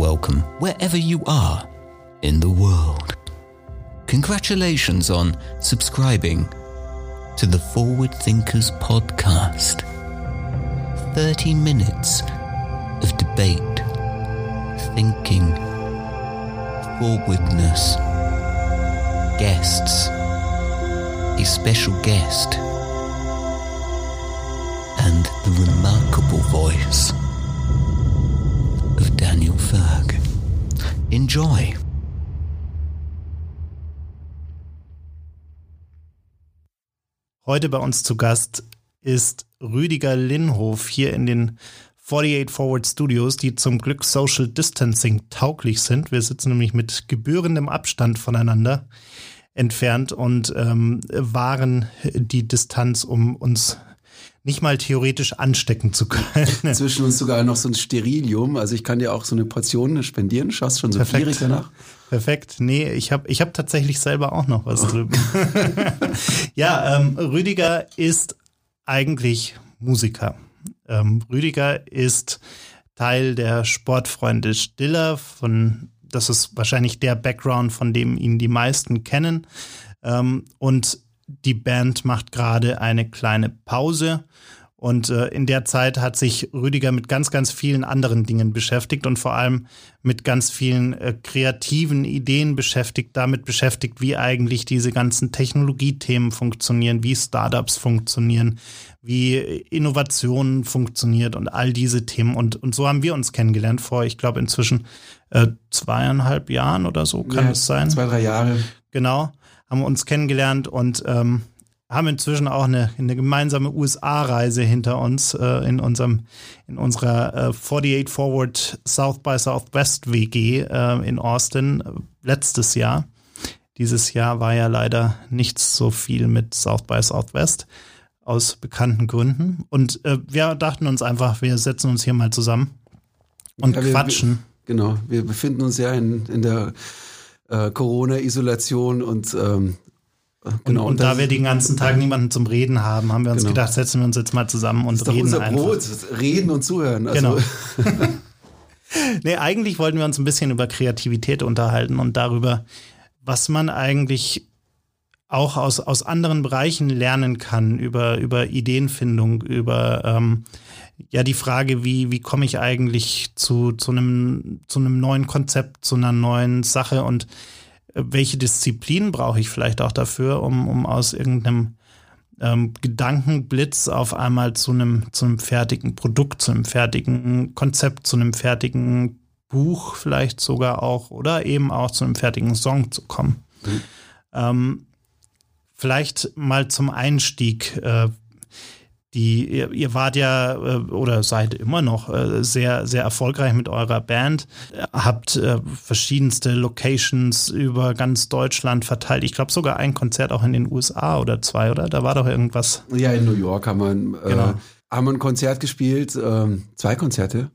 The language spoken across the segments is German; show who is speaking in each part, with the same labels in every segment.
Speaker 1: welcome wherever you are in the world. Congratulations on subscribing to the Forward Thinkers podcast. 30 minutes of debate, thinking, forwardness, guests, a special guest, and the remarkable voice Enjoy.
Speaker 2: Heute bei uns zu Gast ist Rüdiger Linhof hier in den 48 Forward Studios, die zum Glück Social Distancing tauglich sind. Wir sitzen nämlich mit gebührendem Abstand voneinander entfernt und ähm, wahren die Distanz, um uns nicht mal theoretisch anstecken zu können.
Speaker 3: Zwischen uns sogar noch so ein Sterilium. Also ich kann dir auch so eine Portion spendieren. Schaust schon so
Speaker 2: Perfekt.
Speaker 3: gierig danach?
Speaker 2: Perfekt. Nee, ich habe ich hab tatsächlich selber auch noch was drüben. ja, ähm, Rüdiger ist eigentlich Musiker. Ähm, Rüdiger ist Teil der Sportfreunde Stiller, von das ist wahrscheinlich der Background, von dem ihn die meisten kennen. Ähm, und die Band macht gerade eine kleine Pause. Und äh, in der Zeit hat sich Rüdiger mit ganz, ganz vielen anderen Dingen beschäftigt und vor allem mit ganz vielen äh, kreativen Ideen beschäftigt, damit beschäftigt, wie eigentlich diese ganzen Technologiethemen funktionieren, wie Startups funktionieren, wie Innovationen funktioniert und all diese Themen. Und, und so haben wir uns kennengelernt vor, ich glaube, inzwischen äh, zweieinhalb Jahren oder so kann
Speaker 3: Ja,
Speaker 2: es sein.
Speaker 3: Zwei, drei Jahre.
Speaker 2: Genau, haben uns kennengelernt und ähm, haben inzwischen auch eine, eine gemeinsame USA-Reise hinter uns äh, in unserem in unserer äh, 48 Forward South by Southwest WG äh, in Austin äh, letztes Jahr. Dieses Jahr war ja leider nicht so viel mit South by Southwest aus bekannten Gründen und äh, wir dachten uns einfach, wir setzen uns hier mal zusammen und
Speaker 3: Ja, wir-
Speaker 2: quatschen.
Speaker 3: Wir, genau. Wir befinden uns ja in, in der äh, Corona-Isolation und ähm, äh, genau.
Speaker 2: und, und da
Speaker 3: das
Speaker 2: wir den ganzen Tag niemanden zum Reden haben, haben wir uns
Speaker 3: Genau.
Speaker 2: gedacht, setzen wir uns jetzt mal zusammen und
Speaker 3: ist doch
Speaker 2: reden
Speaker 3: unser
Speaker 2: einfach.
Speaker 3: Brot. Reden und zuhören. Also,
Speaker 2: Genau. Nee, eigentlich wollten wir uns ein bisschen über Kreativität unterhalten und darüber, was man eigentlich auch aus, aus anderen Bereichen lernen kann, über, über Ideenfindung, über ähm, ja die Frage, wie, wie komme ich eigentlich zu, zu, einem, zu einem neuen Konzept, zu einer neuen Sache und äh, welche Disziplin brauche ich vielleicht auch dafür, um, um aus irgendeinem ähm, Gedankenblitz auf einmal zu einem, zu einem fertigen Produkt, zu einem fertigen Konzept, zu einem fertigen Buch vielleicht sogar auch oder eben auch zu einem fertigen Song zu kommen. Ähm, vielleicht mal zum Einstieg. Äh, die, ihr, ihr wart ja äh, oder seid immer noch äh, sehr, sehr erfolgreich mit eurer Band, habt äh, verschiedenste Locations über ganz Deutschland verteilt. Ich glaube sogar ein Konzert auch in den USA oder zwei, oder? Da war doch irgendwas.
Speaker 3: ja, in New York haben wir, äh,
Speaker 2: Genau.
Speaker 3: haben wir ein Konzert gespielt, ähm, zwei Konzerte.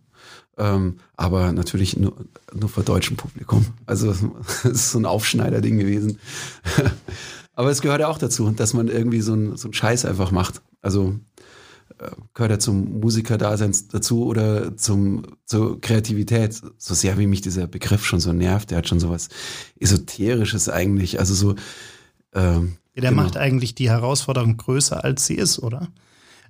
Speaker 3: Ähm, aber natürlich nur, nur vor deutschem Publikum. Also es ist so ein Aufschneider-Ding gewesen. aber es gehört ja auch dazu, dass man irgendwie so ein, so Scheiß einfach macht. Also äh, gehört ja zum Musikerdasein dazu oder zum, zur Kreativität. So sehr wie mich dieser Begriff schon so nervt, der hat schon so was Esoterisches eigentlich. Also so ähm,
Speaker 2: Der
Speaker 3: genau.
Speaker 2: macht eigentlich die Herausforderung größer, als sie ist, oder?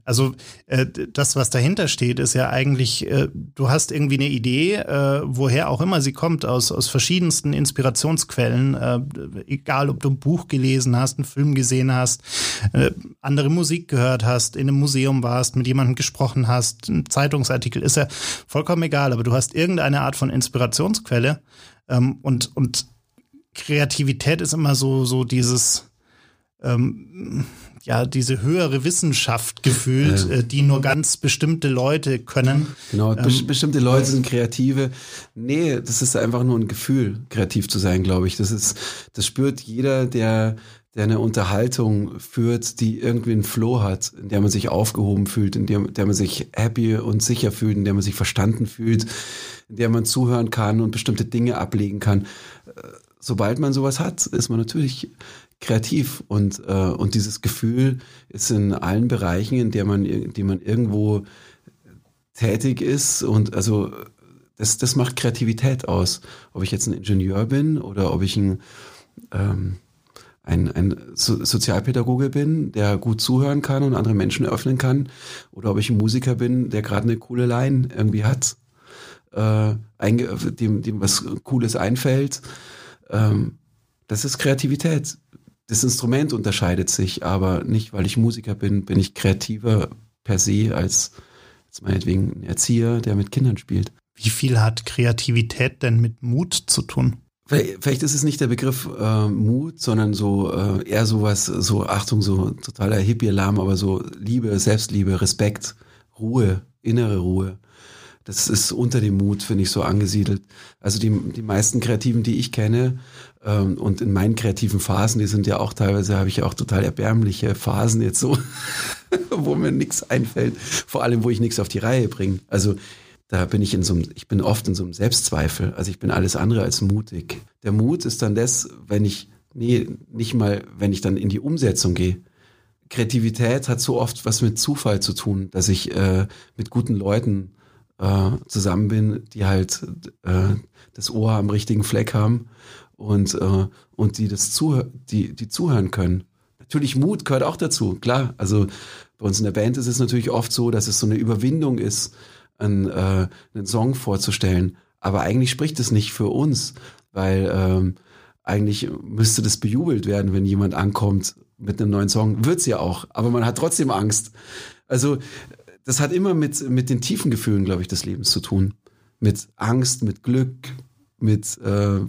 Speaker 2: Also äh, das, was dahinter steht, ist ja eigentlich, äh, du hast irgendwie eine Idee, äh, woher auch immer sie kommt, aus, aus verschiedensten Inspirationsquellen, äh, egal ob du ein Buch gelesen hast, einen Film gesehen hast, äh, andere Musik gehört hast, in einem Museum warst, mit jemandem gesprochen hast, ein Zeitungsartikel, ist ja vollkommen egal, aber du hast irgendeine Art von Inspirationsquelle ähm, und, und Kreativität ist immer so, so dieses, ähm, ja, diese höhere Wissenschaft gefühlt, äh, die nur ganz bestimmte Leute können.
Speaker 3: Genau,
Speaker 2: Ähm,
Speaker 3: bes- bestimmte Leute sind Kreative. Nee, das ist einfach nur ein Gefühl, kreativ zu sein, glaube ich. Das ist, das spürt jeder, der, der eine Unterhaltung führt, die irgendwie einen Flow hat, in der man sich aufgehoben fühlt, in der, der man sich happy und sicher fühlt, in der man sich verstanden fühlt, in der man zuhören kann und bestimmte Dinge ablegen kann. Äh, Sobald man sowas hat, ist man natürlich kreativ und, äh, und dieses Gefühl ist in allen Bereichen, in der man, die man irgendwo tätig ist und also das, das macht Kreativität aus. Ob ich jetzt ein Ingenieur bin oder ob ich ein, ähm, ein, ein so Sozialpädagoge bin, der gut zuhören kann und andere Menschen öffnen kann, oder ob ich ein Musiker bin, der gerade eine coole Line irgendwie hat, äh, dem, dem was Cooles einfällt. Ähm, das ist Kreativität. Das Instrument unterscheidet sich, aber nicht, weil ich Musiker bin, bin ich kreativer per se als, als meinetwegen ein Erzieher, der mit Kindern spielt.
Speaker 2: Wie viel hat Kreativität denn mit Mut zu tun?
Speaker 3: Vielleicht ist es nicht der Begriff äh, Mut, sondern so äh, eher sowas, so Achtung, so totaler Hippie-Alarm, aber so Liebe, Selbstliebe, Respekt, Ruhe, innere Ruhe. Das ist unter dem Mut, finde ich, so angesiedelt. Also die, die meisten Kreativen, die ich kenne, und in meinen kreativen Phasen, die sind ja auch teilweise, habe ich ja auch total erbärmliche Phasen jetzt so, wo mir nichts einfällt. Vor allem, wo ich nichts auf die Reihe bringe. Also da bin ich in so einem, ich bin oft in so einem Selbstzweifel. Also ich bin alles andere als mutig. Der Mut ist dann das, wenn ich, nee, nicht mal, wenn ich dann in die Umsetzung gehe. Kreativität hat so oft was mit Zufall zu tun, dass ich äh, mit guten Leuten äh, zusammen bin, die halt äh, das Ohr am richtigen Fleck haben und, äh, und die das zuhören, die, die zuhören können. Natürlich Mut gehört auch dazu, klar. Also bei uns in der Band ist es natürlich oft so, dass es so eine Überwindung ist, einen, äh, einen Song vorzustellen. Aber eigentlich spricht es nicht für uns, weil ähm, eigentlich müsste das bejubelt werden, wenn jemand ankommt mit einem neuen Song. Wird's ja auch, aber man hat trotzdem Angst. Also das hat immer mit, mit den tiefen Gefühlen, glaube ich, des Lebens zu tun. Mit Angst, mit Glück, mit, äh,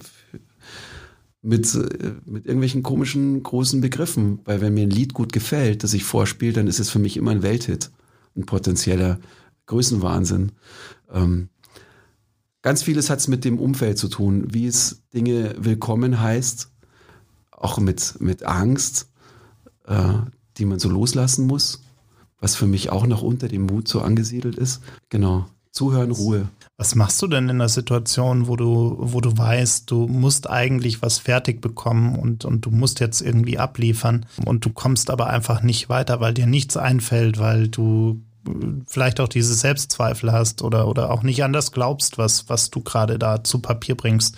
Speaker 3: mit, äh, mit irgendwelchen komischen, großen Begriffen. Weil wenn mir ein Lied gut gefällt, das ich vorspiele, dann ist es für mich immer ein Welthit. Ein potenzieller. Größenwahnsinn. Ähm, ganz vieles hat es mit dem Umfeld zu tun, wie es Dinge willkommen heißt, auch mit, mit Angst, äh, die man so loslassen muss, was für mich auch noch unter dem Mut so angesiedelt ist. Genau. Zuhören, Ruhe.
Speaker 2: Was machst du denn in der Situation, wo du, wo du weißt, du musst eigentlich was fertig bekommen und, und du musst jetzt irgendwie abliefern und du kommst aber einfach nicht weiter, weil dir nichts einfällt, weil du vielleicht auch diese Selbstzweifel hast oder, oder auch nicht anders glaubst, was, was du gerade da zu Papier bringst.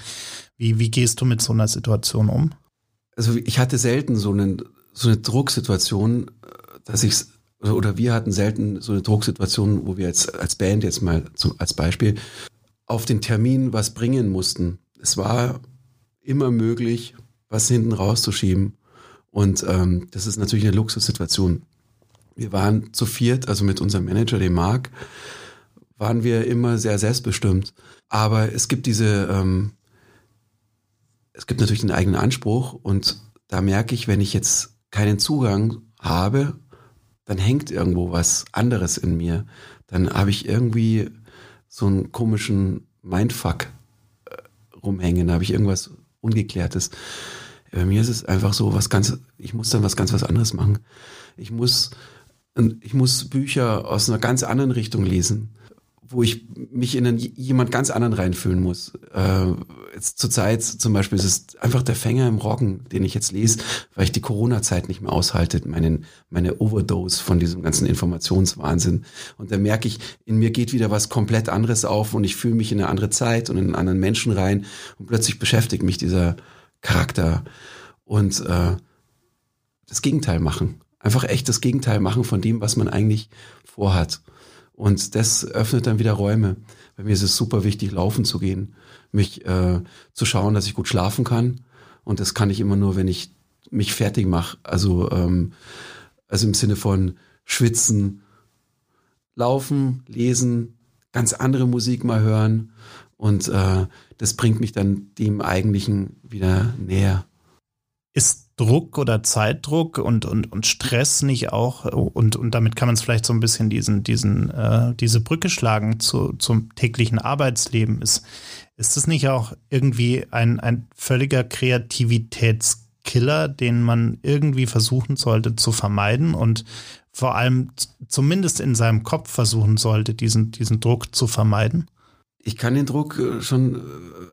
Speaker 2: Wie, wie gehst du mit so einer Situation um?
Speaker 3: Also ich hatte selten so, einen, so eine Drucksituation, dass ich oder wir hatten selten so eine Drucksituation, wo wir jetzt als Band jetzt mal zum, als Beispiel auf den Termin was bringen mussten. Es war immer möglich, was hinten rauszuschieben. Und ähm, das ist natürlich eine Luxussituation. Wir waren zu viert, also mit unserem Manager, dem Marc, waren wir immer sehr selbstbestimmt. Aber es gibt diese, ähm, es gibt natürlich den eigenen Anspruch und da merke ich, wenn ich jetzt keinen Zugang habe, dann hängt irgendwo was anderes in mir. Dann habe ich irgendwie so einen komischen Mindfuck äh, rumhängen, da habe ich irgendwas Ungeklärtes. Bei mir ist es einfach so, was ganz, ich muss dann was ganz was anderes machen. Ich muss ich muss Bücher aus einer ganz anderen Richtung lesen, wo ich mich in einen, jemand ganz anderen reinfühlen muss. Äh, jetzt zur zum Beispiel ist es einfach der Fänger im Roggen, den ich jetzt lese, weil ich die Corona-Zeit nicht mehr aushalte, meinen, meine Overdose von diesem ganzen Informationswahnsinn. Und da merke ich, in mir geht wieder was komplett anderes auf und ich fühle mich in eine andere Zeit und in einen anderen Menschen rein und plötzlich beschäftigt mich dieser Charakter und äh, das Gegenteil machen einfach echt das Gegenteil machen von dem, was man eigentlich vorhat. Und das öffnet dann wieder Räume. Bei mir ist es super wichtig, laufen zu gehen, mich äh, zu schauen, dass ich gut schlafen kann. Und das kann ich immer nur, wenn ich mich fertig mache. Also, ähm, also im Sinne von schwitzen, laufen, lesen, ganz andere Musik mal hören. Und äh, das bringt mich dann dem Eigentlichen wieder näher.
Speaker 2: Ist Druck oder Zeitdruck und, und, und Stress nicht auch, und, und damit kann man es vielleicht so ein bisschen diesen, diesen, äh, diese Brücke schlagen zu, zum täglichen Arbeitsleben, ist, ist es nicht auch irgendwie ein, ein völliger Kreativitätskiller, den man irgendwie versuchen sollte zu vermeiden und vor allem zumindest in seinem Kopf versuchen sollte, diesen, diesen Druck zu vermeiden?
Speaker 3: Ich kann den Druck äh, schon, äh,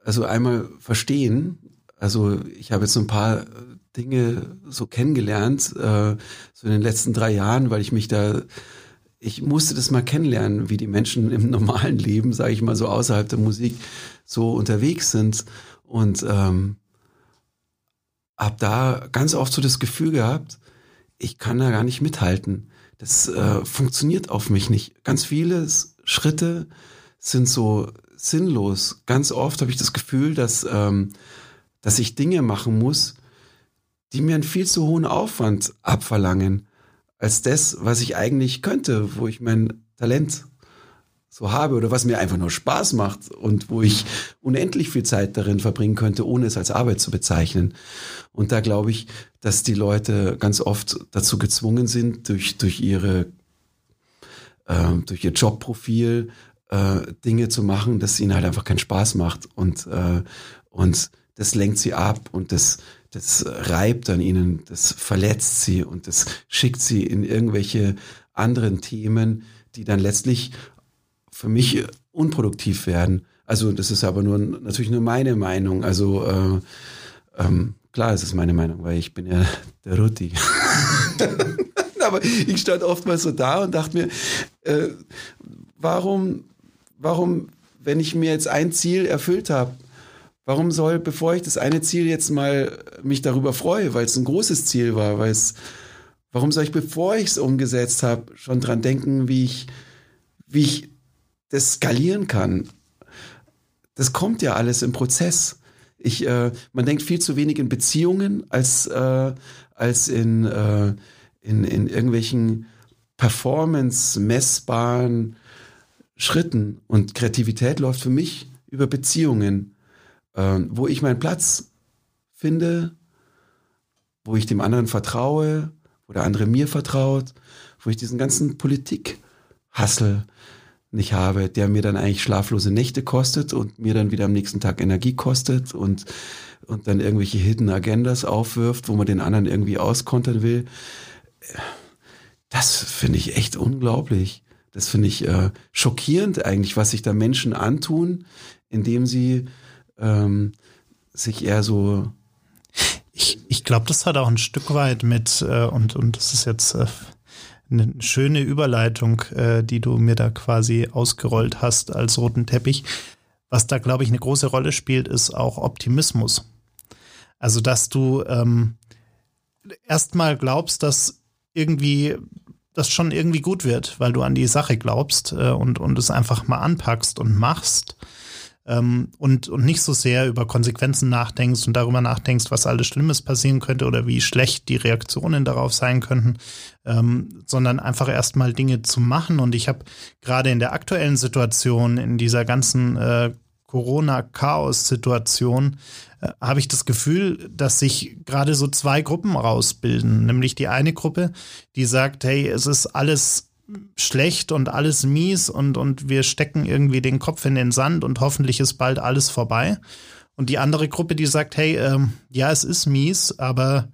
Speaker 3: also einmal verstehen. Also ich habe jetzt ein paar Dinge so kennengelernt, äh, so in den letzten drei Jahren, weil ich mich da ich musste das mal kennenlernen, wie die Menschen im normalen Leben, sage ich mal so außerhalb der Musik, so unterwegs sind und ähm, habe da ganz oft so das Gefühl gehabt, ich kann da gar nicht mithalten. Das äh, funktioniert auf mich nicht. Ganz viele Schritte sind so sinnlos. Ganz oft habe ich das Gefühl, dass, ähm, dass ich Dinge machen muss, die mir einen viel zu hohen Aufwand abverlangen als das, was ich eigentlich könnte, wo ich mein Talent so habe oder was mir einfach nur Spaß macht und wo ich unendlich viel Zeit darin verbringen könnte, ohne es als Arbeit zu bezeichnen. Und da glaube ich, dass die Leute ganz oft dazu gezwungen sind, durch, durch ihre, äh, durch ihr Jobprofil äh, Dinge zu machen, dass ihnen halt einfach keinen Spaß macht und, äh, und das lenkt sie ab und das, das reibt an ihnen, das verletzt sie und das schickt sie in irgendwelche anderen Themen, die dann letztlich für mich unproduktiv werden. Also das ist aber nur natürlich nur meine Meinung. Also äh, ähm, klar, es ist meine Meinung, weil ich bin ja der Rutti. aber ich stand oftmals so da und dachte mir, äh, warum, warum, wenn ich mir jetzt ein Ziel erfüllt habe, Warum soll, bevor ich das eine Ziel jetzt mal mich darüber freue, weil es ein großes Ziel war, weil es, warum soll ich, bevor ich es umgesetzt habe, schon dran denken, wie ich, wie ich das skalieren kann? Das kommt ja alles im Prozess. Ich, äh, man denkt viel zu wenig in Beziehungen als, äh, als in, äh, in, in irgendwelchen performance-messbaren Schritten. Und Kreativität läuft für mich über Beziehungen ähm, wo ich meinen Platz finde, wo ich dem anderen vertraue, wo der andere mir vertraut, wo ich diesen ganzen Politik-Hassel nicht habe, der mir dann eigentlich schlaflose Nächte kostet und mir dann wieder am nächsten Tag Energie kostet und, und dann irgendwelche Hidden Agendas aufwirft, wo man den anderen irgendwie auskontern will. Das finde ich echt unglaublich. Das finde ich äh, schockierend eigentlich, was sich da Menschen antun, indem sie ähm, sich eher so.
Speaker 2: Ich, ich glaube, das hat auch ein Stück weit mit, äh, und, und das ist jetzt äh, eine schöne Überleitung, äh, die du mir da quasi ausgerollt hast als roten Teppich. Was da, glaube ich, eine große Rolle spielt, ist auch Optimismus. Also, dass du ähm, erstmal glaubst, dass irgendwie das schon irgendwie gut wird, weil du an die Sache glaubst äh, und, und es einfach mal anpackst und machst ähm, und, und nicht so sehr über Konsequenzen nachdenkst und darüber nachdenkst, was alles Schlimmes passieren könnte oder wie schlecht die Reaktionen darauf sein könnten, ähm, sondern einfach erstmal Dinge zu machen. Und ich habe gerade in der aktuellen Situation, in dieser ganzen äh, Corona-Chaos-Situation, äh, habe ich das Gefühl, dass sich gerade so zwei Gruppen rausbilden. Nämlich die eine Gruppe, die sagt, hey, es ist alles schlecht und alles mies und, und wir stecken irgendwie den Kopf in den Sand und hoffentlich ist bald alles vorbei. Und die andere Gruppe, die sagt, hey, ähm, ja, es ist mies, aber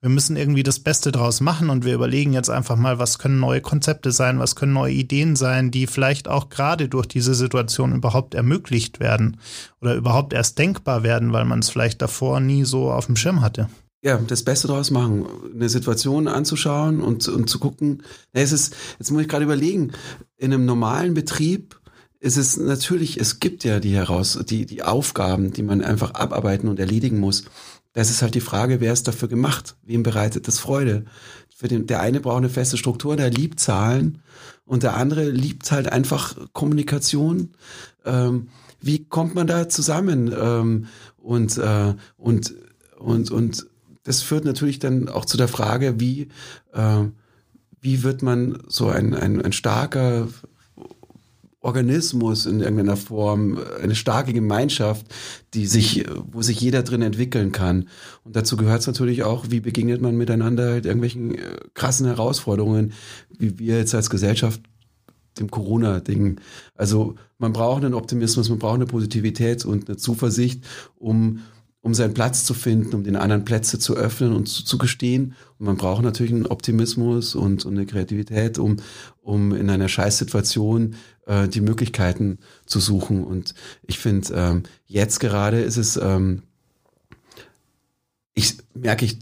Speaker 2: wir müssen irgendwie das Beste draus machen und wir überlegen jetzt einfach mal, was können neue Konzepte sein, was können neue Ideen sein, die vielleicht auch gerade durch diese Situation überhaupt ermöglicht werden oder überhaupt erst denkbar werden, weil man es vielleicht davor nie so auf dem Schirm hatte
Speaker 3: ja, das Beste draus machen, eine Situation anzuschauen und, und zu gucken. Ja, es ist, jetzt muss ich gerade überlegen, in einem normalen Betrieb ist es natürlich, es gibt ja die heraus, die, die Aufgaben, die man einfach abarbeiten und erledigen muss. Das ist halt die Frage, wer ist dafür gemacht? Wem bereitet das Freude? Für den, der eine braucht eine feste Struktur, der liebt Zahlen und der andere liebt halt einfach Kommunikation. Ähm, wie kommt man da zusammen? Ähm, und, äh, und, und, und das führt natürlich dann auch zu der Frage, wie, äh, wie wird man so ein, ein, ein starker Organismus in irgendeiner Form, eine starke Gemeinschaft, die sich, wo sich jeder drin entwickeln kann. Und dazu gehört es natürlich auch, wie begegnet man miteinander halt irgendwelchen äh, krassen Herausforderungen, wie wir jetzt als Gesellschaft dem Corona-Ding. Also man braucht einen Optimismus, man braucht eine Positivität und eine Zuversicht, um um seinen Platz zu finden, um den anderen Plätze zu öffnen und zu, zu gestehen. Und man braucht natürlich einen Optimismus und, und eine Kreativität, um, um in einer Scheißsituation äh, die Möglichkeiten zu suchen. Und ich finde, ähm, jetzt gerade ist es, ähm, ich merke ich,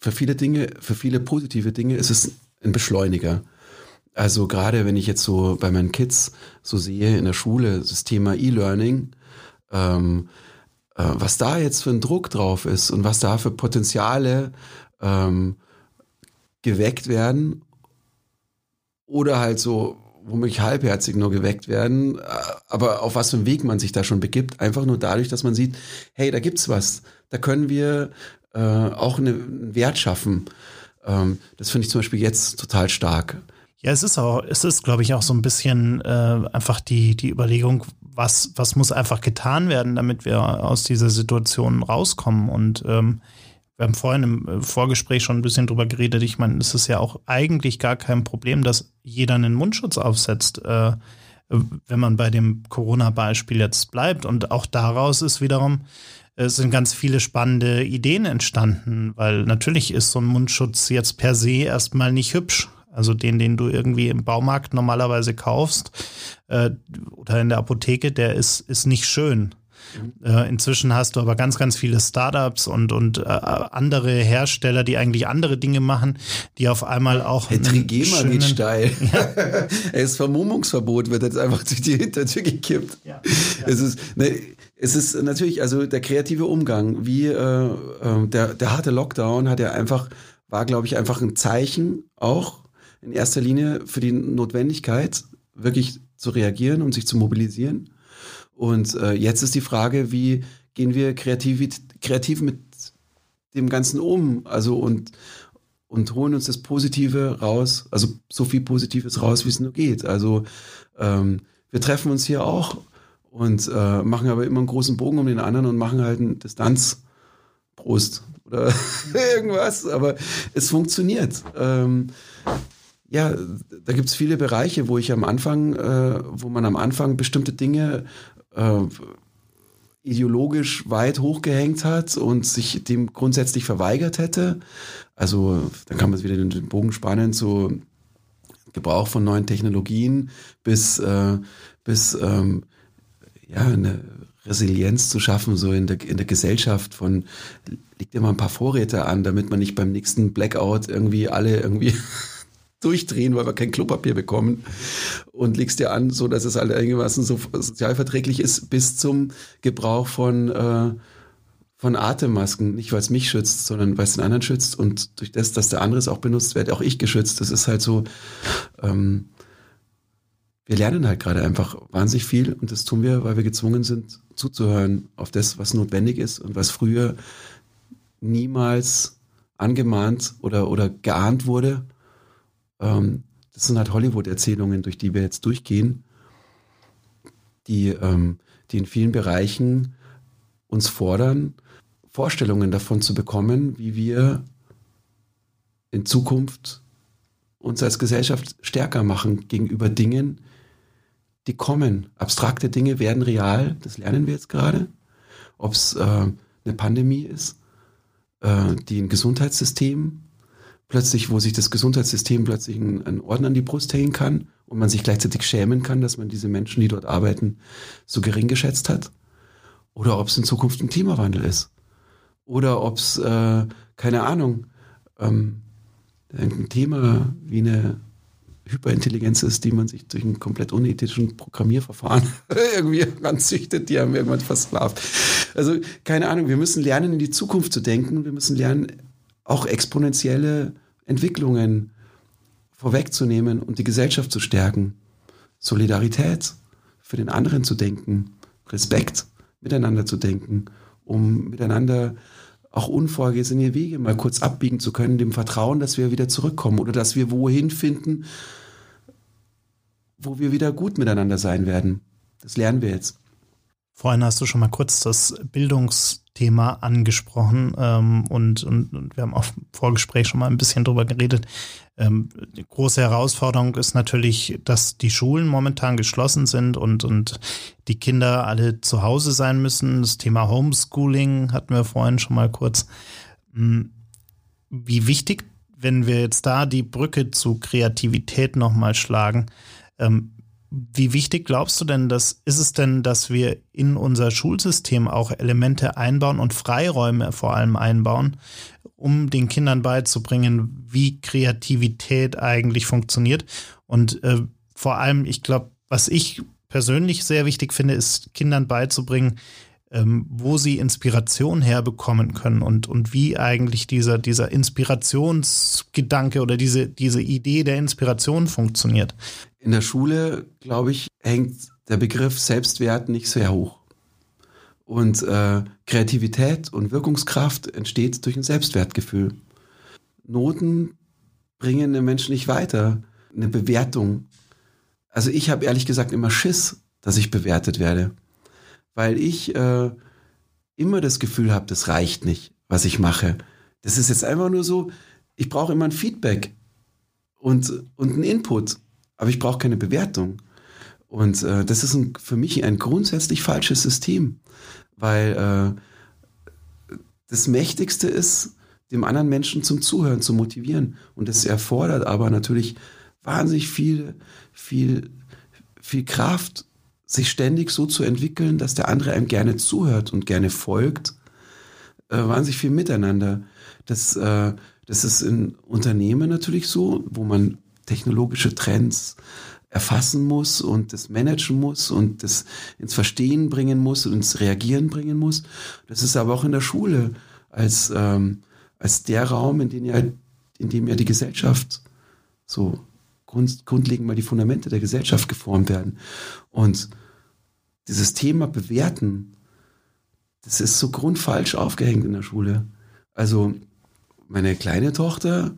Speaker 3: für viele Dinge, für viele positive Dinge ist es ein Beschleuniger. Also gerade wenn ich jetzt so bei meinen Kids so sehe in der Schule, das Thema E-Learning, ähm, äh, was da jetzt für ein Druck drauf ist und was da für Potenziale ähm, geweckt werden oder halt so womöglich halbherzig nur geweckt werden, äh, aber auf was für einen Weg man sich da schon begibt, einfach nur dadurch, dass man sieht, hey, da gibt's was, da können wir äh, auch einen Wert schaffen. Ähm, das finde ich zum Beispiel jetzt total stark.
Speaker 2: Ja, es ist auch, es ist, glaube ich, auch so ein bisschen äh, einfach die, die Überlegung, was, was muss einfach getan werden, damit wir aus dieser Situation rauskommen. Und ähm, wir haben vorhin im äh, Vorgespräch schon ein bisschen drüber geredet. Ich meine, es ist ja auch eigentlich gar kein Problem, dass jeder einen Mundschutz aufsetzt, äh, wenn man bei dem Corona-Beispiel jetzt bleibt. Und auch daraus ist wiederum, es sind ganz viele spannende Ideen entstanden, weil natürlich ist so ein Mundschutz jetzt per se erstmal nicht hübsch. Also den, den du irgendwie im Baumarkt normalerweise kaufst äh, oder in der Apotheke, der ist, ist nicht schön. Äh, inzwischen hast du aber ganz, ganz viele Startups und, und äh, andere Hersteller, die eigentlich andere Dinge machen, die auf einmal auch.
Speaker 3: Herr Trigema geht steil. Ja. das Vermummungsverbot wird jetzt einfach durch die Hintertür gekippt. Ja, ja. Es ist, ne, es ist natürlich, also der kreative Umgang, wie äh, äh der, der harte Lockdown hat ja einfach, war, glaube ich, einfach ein Zeichen auch in erster Linie für die Notwendigkeit, wirklich zu reagieren und sich zu mobilisieren. Und äh, jetzt ist die Frage, wie gehen wir kreativ, kreativ mit dem Ganzen um? Also und, und holen uns das Positive raus, also so viel Positives raus, wie es nur geht. Also ähm, wir treffen uns hier auch und äh, machen aber immer einen großen Bogen um den anderen und machen halt einen Distanzprost oder irgendwas, aber es funktioniert. Ähm, ja, da gibt es viele Bereiche, wo ich am Anfang, äh, wo man am Anfang bestimmte Dinge äh, ideologisch weit hochgehängt hat und sich dem grundsätzlich verweigert hätte. Also dann kann man wieder den Bogen spannen zu Gebrauch von neuen Technologien bis, äh, bis ähm, ja, eine Resilienz zu schaffen, so in der, in der Gesellschaft von, legt dir mal ein paar Vorräte an, damit man nicht beim nächsten Blackout irgendwie alle irgendwie durchdrehen, weil wir kein Klopapier bekommen. Und legst dir an, so dass es halt einigermaßen so sozialverträglich ist, bis zum Gebrauch von äh, von Atemmasken, nicht weil es mich schützt, sondern weil es den anderen schützt. Und durch das, dass der andere es auch benutzt, werde auch ich geschützt. Das ist halt so, ähm, wir lernen halt gerade einfach wahnsinnig viel. Und das tun wir, weil wir gezwungen sind zuzuhören auf das, was notwendig ist und was früher niemals angemahnt oder, oder geahnt wurde ähm, das sind halt Hollywood-Erzählungen, durch die wir jetzt durchgehen, die, ähm, die in vielen Bereichen uns fordern, Vorstellungen davon zu bekommen, wie wir in Zukunft uns als Gesellschaft stärker machen gegenüber Dingen, die kommen. Abstrakte Dinge werden real, das lernen wir jetzt gerade. Ob es äh, eine Pandemie ist, äh, die ein Gesundheitssystem plötzlich, wo sich das Gesundheitssystem plötzlich einen, einen Orden an die Brust hängen kann und man sich gleichzeitig schämen kann, dass man diese Menschen, die dort arbeiten, so gering geschätzt hat. Oder ob es in Zukunft ein Klimawandel ist. Oder ob es, äh, keine Ahnung, ähm, ein Thema wie eine Hyperintelligenz ist, die man sich durch einen komplett unethischen Programmierverfahren irgendwie ranzüchtet, die haben irgendwann versklavt. Also keine Ahnung, wir müssen lernen, in die Zukunft zu denken. Wir müssen lernen, auch exponentielle Entwicklungen vorwegzunehmen und die Gesellschaft zu stärken. Solidarität für den anderen zu denken, Respekt miteinander zu denken, um miteinander auch unvorgesehene Wege mal kurz abbiegen zu können, dem Vertrauen, dass wir wieder zurückkommen oder dass wir wohin finden, wo wir wieder gut miteinander sein werden. Das lernen wir jetzt.
Speaker 2: Vorhin hast du schon mal kurz das Bildungsthema angesprochen ähm, und, und, und, wir haben auch im Vorgespräch schon mal ein bisschen drüber geredet. Ähm, die große Herausforderung ist natürlich, dass die Schulen momentan geschlossen sind und, und die Kinder alle zu Hause sein müssen. Das Thema Homeschooling hatten wir vorhin schon mal kurz. Hm, wie wichtig, wenn wir jetzt da die Brücke zu Kreativität nochmal schlagen, ähm, wie wichtig glaubst du denn, dass ist es denn, dass wir in unser Schulsystem auch Elemente einbauen und Freiräume vor allem einbauen, um den Kindern beizubringen, wie Kreativität eigentlich funktioniert. Und äh, vor allem, ich glaube, was ich persönlich sehr wichtig finde, ist Kindern beizubringen, ähm, wo sie Inspiration herbekommen können und, und wie eigentlich dieser, dieser Inspirationsgedanke oder diese, diese Idee der Inspiration funktioniert.
Speaker 3: In der Schule, glaube ich, hängt der Begriff Selbstwert nicht sehr hoch. Und äh, Kreativität und Wirkungskraft entsteht durch ein Selbstwertgefühl. Noten bringen den Menschen nicht weiter. Eine Bewertung. Also ich habe ehrlich gesagt immer Schiss, dass ich bewertet werde weil ich äh, immer das Gefühl habe, das reicht nicht, was ich mache. Das ist jetzt einfach nur so, ich brauche immer ein Feedback und, und einen Input, aber ich brauche keine Bewertung. Und äh, das ist ein, für mich ein grundsätzlich falsches System, weil äh, das Mächtigste ist, dem anderen Menschen zum Zuhören zu motivieren. Und das erfordert aber natürlich wahnsinnig viel, viel, viel Kraft sich ständig so zu entwickeln, dass der andere einem gerne zuhört und gerne folgt, äh, wahnsinnig viel miteinander. Das, äh, das ist in Unternehmen natürlich so, wo man technologische Trends erfassen muss und das managen muss und das ins Verstehen bringen muss und ins Reagieren bringen muss. Das ist aber auch in der Schule als, ähm, als der Raum, in dem ja, in dem ja die Gesellschaft so grund, grundlegend mal die Fundamente der Gesellschaft geformt werden. Und dieses Thema bewerten, das ist so grundfalsch aufgehängt in der Schule. Also meine kleine Tochter,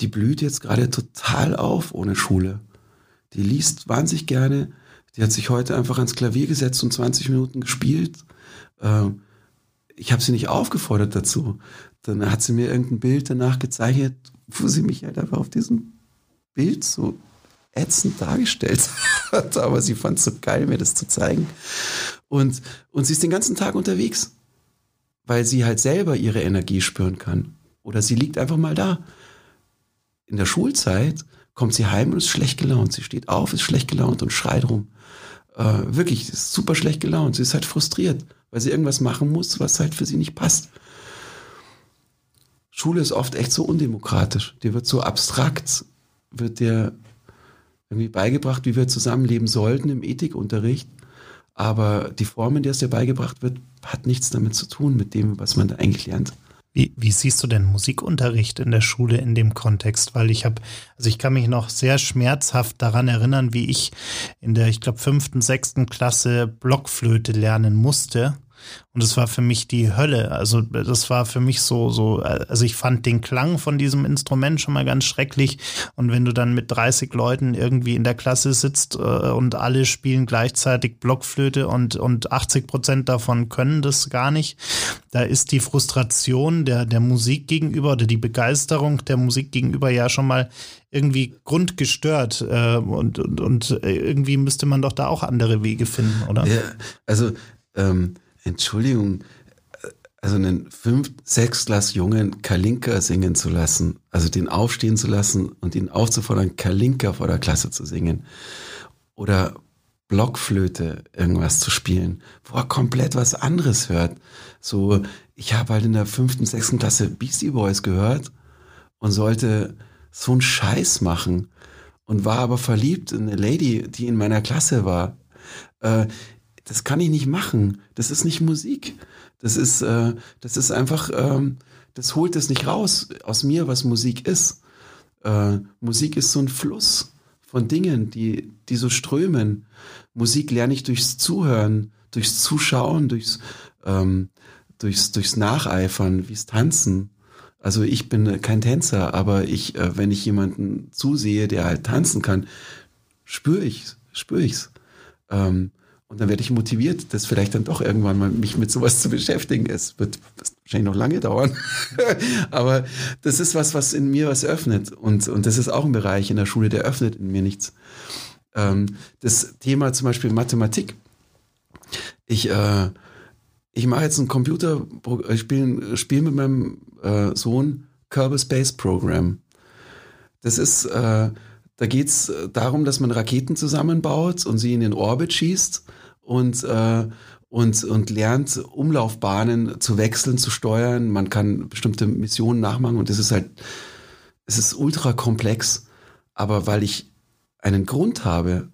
Speaker 3: die blüht jetzt gerade total auf ohne Schule. Die liest wahnsinnig gerne. Die hat sich heute einfach ans Klavier gesetzt und 20 Minuten gespielt. Ähm, ich habe sie nicht aufgefordert dazu. Dann hat sie mir irgendein Bild danach gezeichnet, wo sie mich halt einfach auf diesem Bild so ätzend dargestellt hat, aber sie fand es so geil, mir das zu zeigen. Und, und sie ist den ganzen Tag unterwegs, weil sie halt selber ihre Energie spüren kann. Oder sie liegt einfach mal da. In der Schulzeit kommt sie heim und ist schlecht gelaunt. Sie steht auf, ist schlecht gelaunt und schreit rum. Äh, wirklich, ist super schlecht gelaunt. Sie ist halt frustriert, weil sie irgendwas machen muss, was halt für sie nicht passt. Schule ist oft echt so undemokratisch. Die wird so abstrakt, wird dir irgendwie beigebracht, wie wir zusammenleben sollten im Ethikunterricht. Aber die Form, in der es dir beigebracht wird, hat nichts damit zu tun, mit dem, was man da eigentlich lernt.
Speaker 2: Wie, wie siehst du denn Musikunterricht in der Schule in dem Kontext? Weil ich habe, also ich kann mich noch sehr schmerzhaft daran erinnern, wie ich in der, ich glaube, fünften, sechsten Klasse Blockflöte lernen musste. Und es war für mich die Hölle. Also das war für mich so, so, also ich fand den Klang von diesem Instrument schon mal ganz schrecklich. Und wenn du dann mit 30 Leuten irgendwie in der Klasse sitzt äh, und alle spielen gleichzeitig Blockflöte und, und 80 Prozent davon können das gar nicht, da ist die Frustration der, der Musik gegenüber oder die Begeisterung der Musik gegenüber ja schon mal irgendwie grundgestört. Äh, und, und, und irgendwie müsste man doch da auch andere Wege finden, oder?
Speaker 3: Ja, also ähm Entschuldigung, also einen fünf, sechs Glas Jungen Kalinka singen zu lassen, also den aufstehen zu lassen und ihn aufzufordern, Kalinka vor der Klasse zu singen oder Blockflöte irgendwas zu spielen, wo er komplett was anderes hört. So, ich habe halt in der fünften, sechsten Klasse Beastie Boys gehört und sollte so einen Scheiß machen und war aber verliebt in eine Lady, die in meiner Klasse war. Äh, das kann ich nicht machen. Das ist nicht Musik. Das ist, äh, das ist einfach, ähm, das holt es nicht raus aus mir, was Musik ist. Äh, Musik ist so ein Fluss von Dingen, die, die so strömen. Musik lerne ich durchs Zuhören, durchs Zuschauen, durchs, ähm, durchs, durchs Nacheifern, wie's Tanzen. Also ich bin kein Tänzer, aber ich, äh, wenn ich jemanden zusehe, der halt tanzen kann, spüre ich, spüre ich's. Ähm, und dann werde ich motiviert, das vielleicht dann doch irgendwann mal mich mit sowas zu beschäftigen. Es wird wahrscheinlich noch lange dauern. Aber das ist was, was in mir was öffnet. Und, und das ist auch ein Bereich in der Schule, der öffnet in mir nichts. Ähm, das Thema zum Beispiel Mathematik. Ich, äh, ich mache jetzt ein Computer, ich spiele spiel mit meinem äh, Sohn Kerbal Space Program. Das ist, äh, da geht es darum, dass man Raketen zusammenbaut und sie in den Orbit schießt und, äh, und, und lernt Umlaufbahnen zu wechseln, zu steuern. Man kann bestimmte Missionen nachmachen und das ist halt, es ist ultra komplex. Aber weil ich einen Grund habe,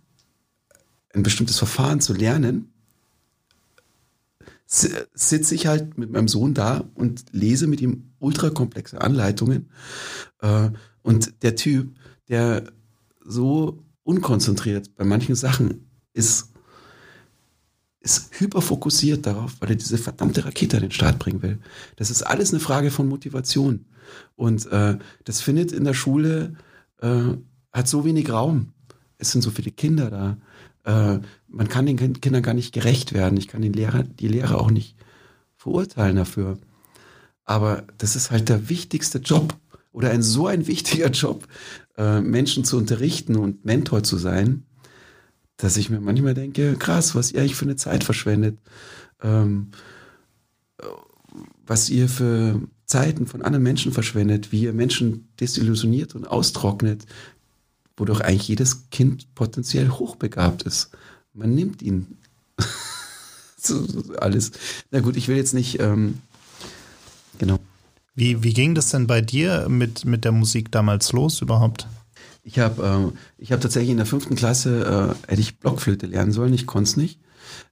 Speaker 3: ein bestimmtes Verfahren zu lernen, sitze ich halt mit meinem Sohn da und lese mit ihm ultra komplexe Anleitungen. Äh, und der Typ, der so unkonzentriert bei manchen Sachen ist, ist hyperfokussiert darauf, weil er diese verdammte Rakete an den Start bringen will. Das ist alles eine Frage von Motivation. Und äh, das findet in der Schule, äh, hat so wenig Raum. Es sind so viele Kinder da. Äh, man kann den Kindern gar nicht gerecht werden. Ich kann den Lehrer, die Lehrer auch nicht verurteilen dafür. Aber das ist halt der wichtigste Job oder ein so ein wichtiger Job, äh, Menschen zu unterrichten und Mentor zu sein, dass ich mir manchmal denke, krass, was ihr eigentlich für eine Zeit verschwendet, ähm, was ihr für Zeiten von anderen Menschen verschwendet, wie ihr Menschen desillusioniert und austrocknet, wodurch eigentlich jedes Kind potenziell hochbegabt ist. Man nimmt ihn. so, alles. Na gut, ich will jetzt nicht, ähm, genau.
Speaker 2: Wie, wie ging das denn bei dir mit, mit der Musik damals los überhaupt?
Speaker 3: Ich habe äh, hab tatsächlich in der fünften Klasse, äh, hätte ich Blockflöte lernen sollen, ich konnte es nicht.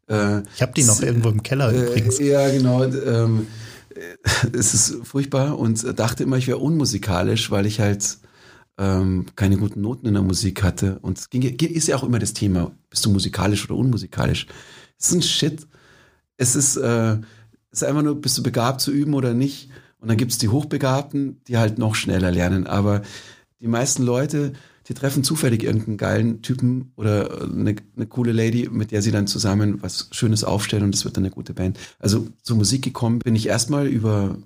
Speaker 2: Äh, ich habe die noch irgendwo im Keller äh, übrigens.
Speaker 3: Ja, genau. Ähm, es ist furchtbar und dachte immer, ich wäre unmusikalisch, weil ich halt ähm, keine guten Noten in der Musik hatte. Und es ging, ist ja auch immer das Thema, bist du musikalisch oder unmusikalisch? Es ist ein Shit. Es ist, äh, es ist einfach nur, bist du begabt zu üben oder nicht? Und dann gibt es die Hochbegabten, die halt noch schneller lernen. Aber die meisten Leute, die treffen zufällig irgendeinen geilen Typen oder eine, eine coole Lady, mit der sie dann zusammen was Schönes aufstellen und es wird dann eine gute Band. Also zur Musik gekommen bin ich erstmal über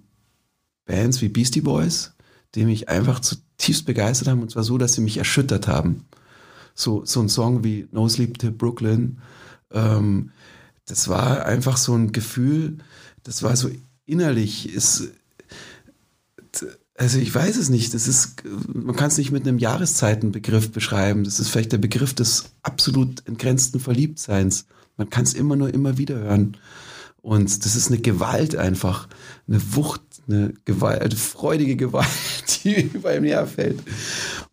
Speaker 3: Bands wie Beastie Boys, die mich einfach zutiefst begeistert haben und zwar so, dass sie mich erschüttert haben. So, so ein Song wie No Sleep to Brooklyn, ähm, das war einfach so ein Gefühl, das war so innerlich, ist, also ich weiß es nicht. Das ist, man kann es nicht mit einem Jahreszeitenbegriff beschreiben. Das ist vielleicht der Begriff des absolut entgrenzten Verliebtseins. Man kann es immer nur immer wieder hören. Und das ist eine Gewalt einfach, eine Wucht, eine Gewalt, eine freudige Gewalt, die über ihm herfällt.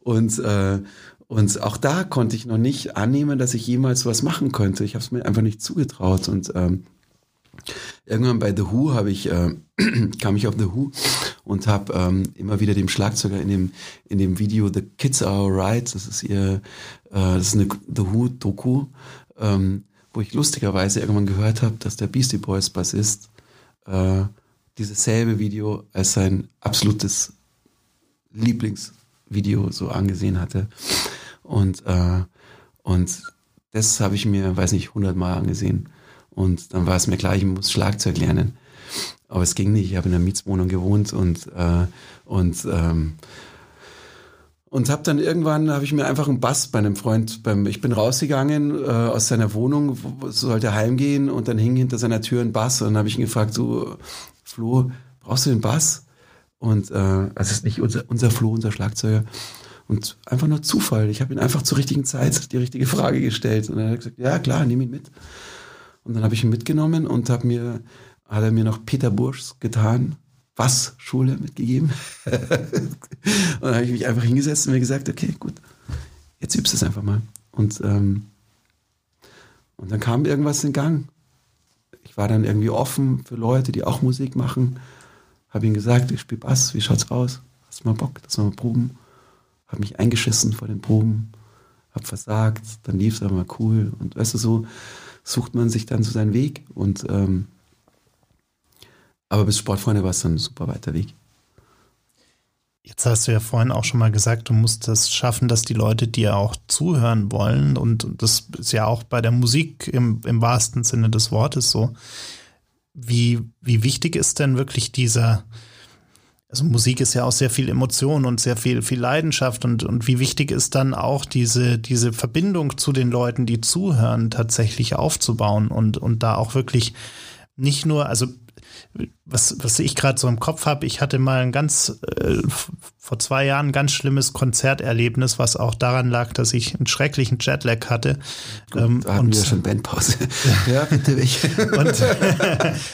Speaker 3: Und äh, und auch da konnte ich noch nicht annehmen, dass ich jemals was machen könnte. Ich habe es mir einfach nicht zugetraut. Und ähm, irgendwann bei The Who habe ich äh, kam ich auf The Who und habe ähm, immer wieder dem Schlagzeuger in dem in dem Video The Kids Are Alright, das ist ihr, äh, das ist eine The Who Doku, ähm, wo ich lustigerweise irgendwann gehört habe, dass der Beastie Boys Bassist äh, dieses selbe Video als sein absolutes Lieblingsvideo so angesehen hatte und äh, und das habe ich mir, weiß nicht, hundertmal angesehen. Und dann war es mir klar, ich muss Schlagzeug lernen. Aber es ging nicht. Ich habe in einer Mietswohnung gewohnt und und ähm, und habe dann irgendwann habe ich mir einfach einen Bass bei einem Freund beim ich bin rausgegangen äh, aus seiner Wohnung sollte heimgehen und dann hing hinter seiner Tür ein Bass und dann habe ich ihn gefragt so Flo brauchst du den Bass? Und äh, es ist nicht unser unser Flo unser Schlagzeuger. Und einfach nur Zufall. Ich habe ihn einfach zur richtigen Zeit die richtige Frage gestellt. Und er hat gesagt ja klar nimm ihn mit. Und dann habe ich ihn mitgenommen und habe mir, hat er mir noch Peter Burschs getan, was Schule mitgegeben. und dann habe ich mich einfach hingesetzt und mir gesagt, okay, gut, jetzt übst du es einfach mal. Und, ähm, und dann kam irgendwas in Gang. Ich war dann irgendwie offen für Leute, die auch Musik machen. Habe ihm gesagt, ich spiele Bass, wie schaut's aus? Hast du mal Bock, dass wir mal proben? Habe mich eingeschissen vor den Proben, habe versagt, dann lief es aber mal cool. Und weißt du, so, sucht man sich dann so seinen Weg. Und ähm, aber bis Sportfreunde war es dann ein super weiter Weg.
Speaker 2: Jetzt hast du ja vorhin auch schon mal gesagt, du musst es schaffen, dass die Leute dir auch zuhören wollen. Und das ist ja auch bei der Musik im, im wahrsten Sinne des Wortes so. Wie, wie wichtig ist denn wirklich dieser, also Musik ist ja auch sehr viel Emotion und sehr viel, viel Leidenschaft und, und wie wichtig ist dann auch diese, diese Verbindung zu den Leuten, die zuhören, tatsächlich aufzubauen und, und da auch wirklich nicht nur, also was, was ich gerade so im Kopf habe, ich hatte mal ein ganz, äh, vor zwei Jahren ein ganz schlimmes Konzerterlebnis, was auch daran lag, dass ich einen schrecklichen Jetlag hatte.
Speaker 3: Gut, ähm, da hatten und, wir schon Bandpause.
Speaker 2: ja, bitte weg. und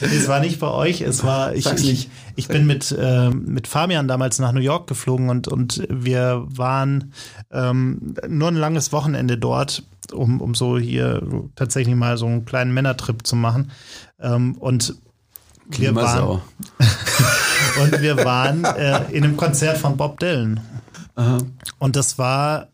Speaker 2: es war nicht bei euch, es war, ich, ich, ich bin mit, äh, mit Fabian damals nach New York geflogen und, und wir waren ähm, nur ein langes Wochenende dort, um, um so hier tatsächlich mal so einen kleinen Männertrip zu machen. Ähm, und wir waren, und wir waren äh, in einem Konzert von Bob Dylan. Aha. Und das war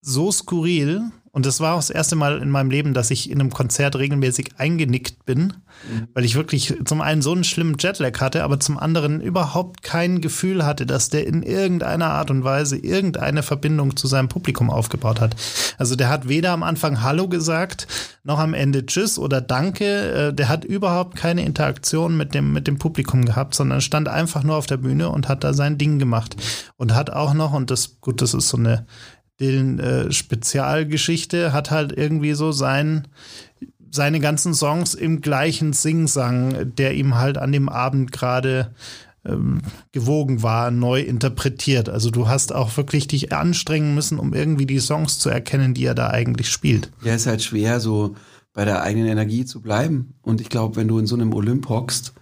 Speaker 2: so skurril, und das war auch das erste Mal in meinem Leben, dass ich in einem Konzert regelmäßig eingenickt bin, mhm. weil ich wirklich zum einen so einen schlimmen Jetlag hatte, aber zum anderen überhaupt kein Gefühl hatte, dass der in irgendeiner Art und Weise irgendeine Verbindung zu seinem Publikum aufgebaut hat. Also der hat weder am Anfang Hallo gesagt, noch am Ende Tschüss oder Danke. Äh, der hat überhaupt keine Interaktion mit dem, mit dem Publikum gehabt, sondern stand einfach nur auf der Bühne und hat da sein Ding gemacht. Und hat auch noch, und das, gut, das ist so eine den äh, Spezialgeschichte hat halt irgendwie so sein seine ganzen Songs im gleichen Singsang, der ihm halt an dem Abend gerade ähm, gewogen war, neu interpretiert. Also du hast auch wirklich dich anstrengen müssen, um irgendwie die Songs zu erkennen, die er da eigentlich spielt.
Speaker 3: Ja, ist halt schwer, so bei der eigenen Energie zu bleiben. Und ich glaube, wenn du in so einem Olymp hockst,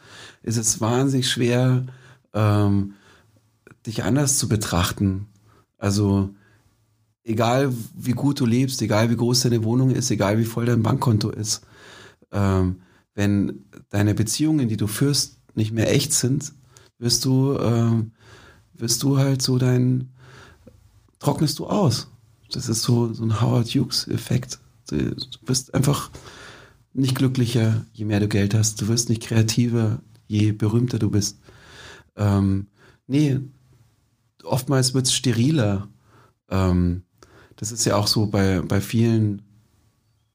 Speaker 3: ist es wahnsinnig schwer, ähm, dich anders zu betrachten. Also egal wie gut du lebst, egal wie groß deine Wohnung ist, egal wie voll dein Bankkonto ist, ähm, wenn deine Beziehungen, die du führst, nicht mehr echt sind, wirst du, ähm, wirst du halt so dein, trocknest du aus. Das ist so, so ein Howard Hughes-Effekt. Du bist einfach nicht glücklicher, je mehr du Geld hast. Du wirst nicht kreativer, je berühmter du bist. Ähm, nee, oftmals wird es steriler. Ähm, das ist ja auch so bei, bei vielen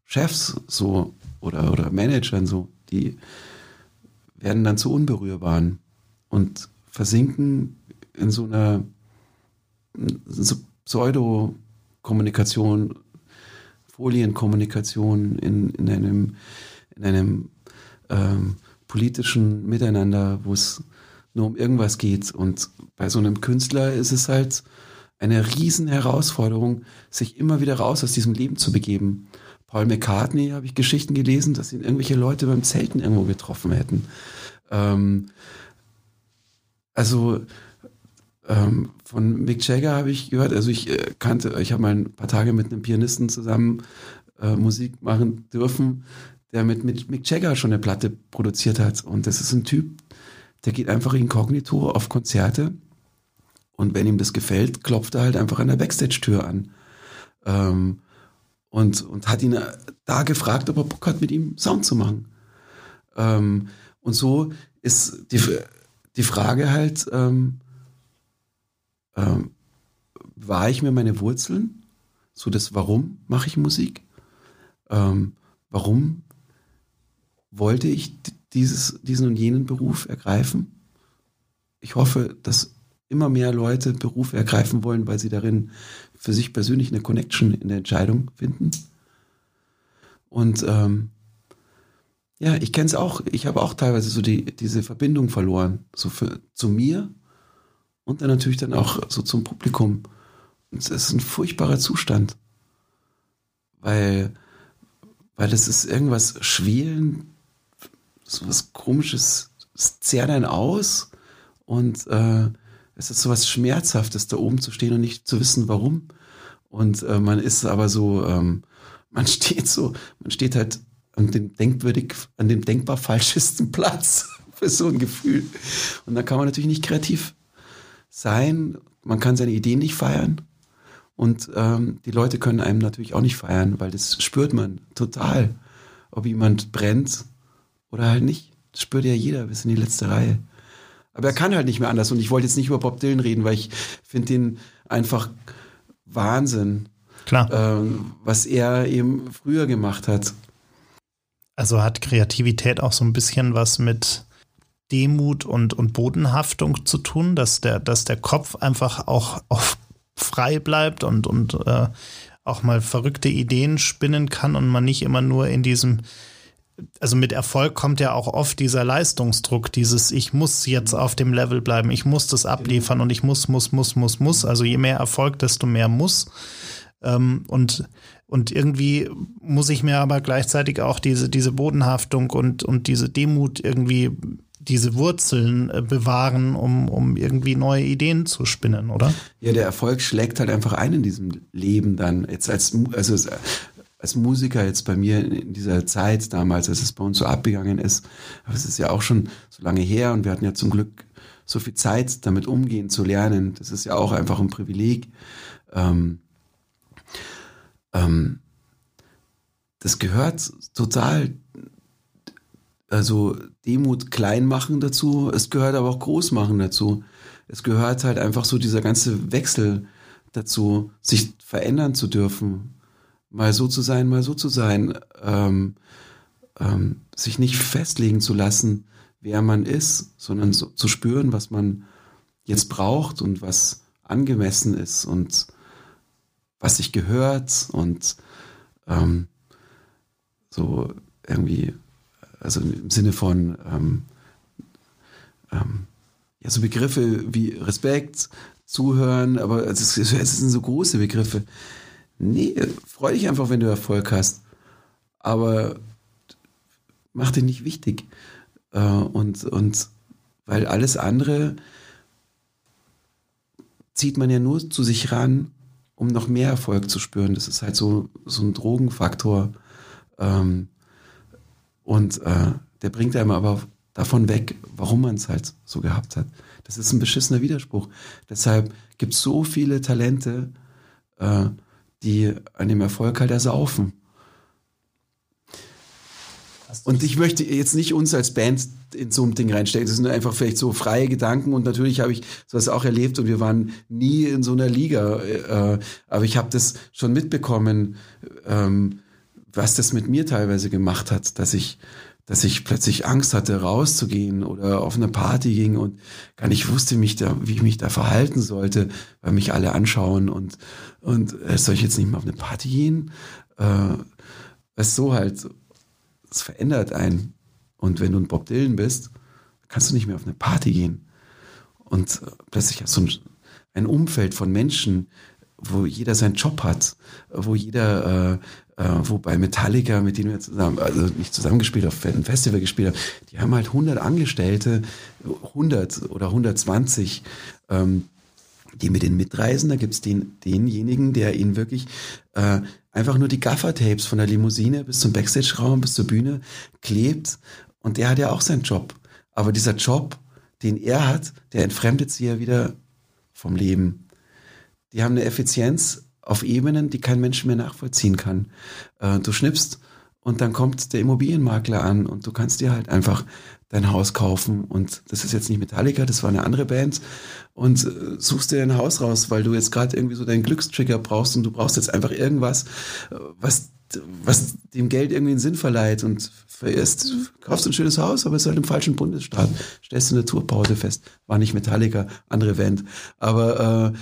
Speaker 3: Chefs so oder, oder Managern so, die werden dann zu Unberührbaren und versinken in so einer so Pseudo-Kommunikation, Folienkommunikation in, in einem, in einem ähm, politischen Miteinander, wo es nur um irgendwas geht. Und bei so einem Künstler ist es halt eine riesen Herausforderung, sich immer wieder raus aus diesem Leben zu begeben. Paul McCartney habe ich Geschichten gelesen, dass ihn irgendwelche Leute beim Zelten irgendwo getroffen hätten. Ähm, also ähm, von Mick Jagger habe ich gehört, also ich äh, kannte, ich habe mal ein paar Tage mit einem Pianisten zusammen äh, Musik machen dürfen, der mit, mit Mick Jagger schon eine Platte produziert hat. Und das ist ein Typ, der geht einfach inkognito auf Konzerte und wenn ihm das gefällt, klopft er halt einfach an der Backstage-Tür an. Ähm, und, und hat ihn da gefragt, ob er Bock hat, mit ihm Sound zu machen. Ähm, und so ist die, die Frage halt, ähm, ähm, war ich mir meine Wurzeln? So das Warum mache ich Musik? Ähm, warum wollte ich dieses, diesen und jenen Beruf ergreifen? Ich hoffe, dass immer mehr Leute Berufe ergreifen wollen, weil sie darin für sich persönlich eine Connection in der Entscheidung finden. Und ähm, ja, ich kenne es auch. Ich habe auch teilweise so die, diese Verbindung verloren, so für, zu mir und dann natürlich dann auch so zum Publikum. Und es ist ein furchtbarer Zustand, weil, weil es ist irgendwas Schwelen, so was Komisches, es zehrt einen aus und äh, es ist so was Schmerzhaftes, da oben zu stehen und nicht zu wissen, warum. Und äh, man ist aber so, ähm, man steht so, man steht halt an dem denkwürdig, an dem denkbar falschesten Platz für so ein Gefühl. Und da kann man natürlich nicht kreativ sein. Man kann seine Ideen nicht feiern. Und ähm, die Leute können einem natürlich auch nicht feiern, weil das spürt man total. Ob jemand brennt oder halt nicht. Das spürt ja jeder bis in die letzte Reihe. Aber er kann halt nicht mehr anders. Und ich wollte jetzt nicht über Bob Dylan reden, weil ich finde den einfach Wahnsinn.
Speaker 2: Klar.
Speaker 3: Ähm, was er eben früher gemacht hat.
Speaker 2: Also hat Kreativität auch so ein bisschen was mit Demut und, und Bodenhaftung zu tun, dass der, dass der Kopf einfach auch, auch frei bleibt und, und äh, auch mal verrückte Ideen spinnen kann und man nicht immer nur in diesem also mit Erfolg kommt ja auch oft dieser Leistungsdruck, dieses ich muss jetzt auf dem Level bleiben, ich muss das abliefern und ich muss, muss, muss, muss, muss. Also je mehr Erfolg, desto mehr muss. Ähm, und, und irgendwie muss ich mir aber gleichzeitig auch diese, diese Bodenhaftung und, und diese Demut irgendwie diese Wurzeln äh, bewahren, um, um irgendwie neue Ideen zu spinnen, oder?
Speaker 3: Ja, der Erfolg schlägt halt einfach ein in diesem Leben dann. Jetzt als, also als Musiker jetzt bei mir in dieser Zeit damals, als es bei uns so abgegangen ist, aber es ist ja auch schon so lange her und wir hatten ja zum Glück so viel Zeit, damit umgehen zu lernen. Das ist ja auch einfach ein Privileg. Ähm, ähm, das gehört total, also Demut klein machen dazu. Es gehört aber auch groß machen dazu. Es gehört halt einfach so dieser ganze Wechsel dazu, sich verändern zu dürfen, mal so zu sein, mal so zu sein, ähm, ähm, sich nicht festlegen zu lassen, wer man ist, sondern so, zu spüren, was man jetzt braucht und was angemessen ist und was sich gehört und ähm, so irgendwie, also im Sinne von ähm, ähm, ja, so Begriffe wie Respekt, Zuhören, aber es, es sind so große Begriffe. Nee, freu dich einfach, wenn du Erfolg hast. Aber mach dich nicht wichtig. Äh, und, und weil alles andere zieht man ja nur zu sich ran, um noch mehr Erfolg zu spüren. Das ist halt so, so ein Drogenfaktor. Ähm, und äh, der bringt einem aber davon weg, warum man es halt so gehabt hat. Das ist ein beschissener Widerspruch. Deshalb gibt es so viele Talente, äh, die an dem Erfolg halt ersaufen. Und ich möchte jetzt nicht uns als Band in so ein Ding reinstecken. Das sind einfach vielleicht so freie Gedanken und natürlich habe ich sowas auch erlebt und wir waren nie in so einer Liga. Äh, aber ich habe das schon mitbekommen, ähm, was das mit mir teilweise gemacht hat, dass ich dass ich plötzlich Angst hatte, rauszugehen oder auf eine Party ging und gar nicht wusste, mich da, wie ich mich da verhalten sollte, weil mich alle anschauen und, und äh, soll ich jetzt nicht mehr auf eine Party gehen? Äh, es so halt, es verändert einen. Und wenn du ein Bob Dylan bist, kannst du nicht mehr auf eine Party gehen. Und äh, plötzlich hast du ein, ein Umfeld von Menschen, wo jeder seinen Job hat, wo jeder äh, äh, wobei Metallica, mit denen wir zusammen, also nicht zusammengespielt, auf einem Festival gespielt haben, die haben halt 100 Angestellte, 100 oder 120, ähm, die mit den mitreisen. Da gibt's den, denjenigen, der ihnen wirklich äh, einfach nur die Gaffer-Tapes von der Limousine bis zum Backstage-Raum, bis zur Bühne klebt. Und der hat ja auch seinen Job. Aber dieser Job, den er hat, der entfremdet sie ja wieder vom Leben. Die haben eine Effizienz auf Ebenen, die kein Mensch mehr nachvollziehen kann. Äh, du schnippst und dann kommt der Immobilienmakler an und du kannst dir halt einfach dein Haus kaufen und das ist jetzt nicht Metallica, das war eine andere Band und äh, suchst dir ein Haus raus, weil du jetzt gerade irgendwie so deinen Glückstrigger brauchst und du brauchst jetzt einfach irgendwas, äh, was was dem Geld irgendwie einen Sinn verleiht und verirrst, kaufst ein schönes Haus, aber es ist halt im falschen Bundesstaat. Stellst du eine Tourpause fest. War nicht Metallica, andere Band. Aber äh,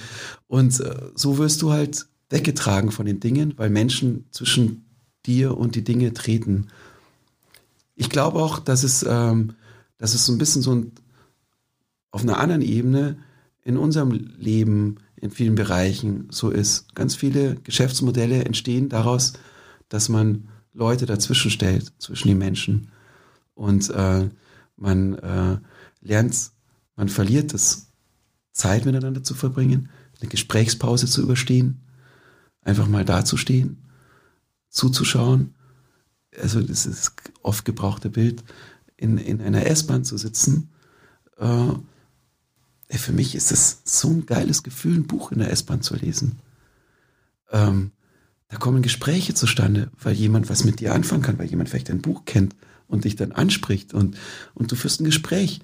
Speaker 3: und äh, so wirst du halt weggetragen von den Dingen, weil Menschen zwischen dir und die Dinge treten. Ich glaube auch, dass es, ähm, dass es so ein bisschen so ein, auf einer anderen Ebene in unserem Leben in vielen Bereichen so ist. Ganz viele Geschäftsmodelle entstehen daraus, dass man Leute dazwischen stellt, zwischen die Menschen. Und äh, man äh, lernt, man verliert es, Zeit miteinander zu verbringen, eine Gesprächspause zu überstehen, einfach mal dazustehen, zuzuschauen. Also das ist das oft gebrauchte Bild, in, in einer S-Bahn zu sitzen. Äh, für mich ist es so ein geiles Gefühl, ein Buch in der S-Bahn zu lesen. Ähm, da kommen Gespräche zustande, weil jemand was mit dir anfangen kann, weil jemand vielleicht ein Buch kennt und dich dann anspricht und, und du führst ein Gespräch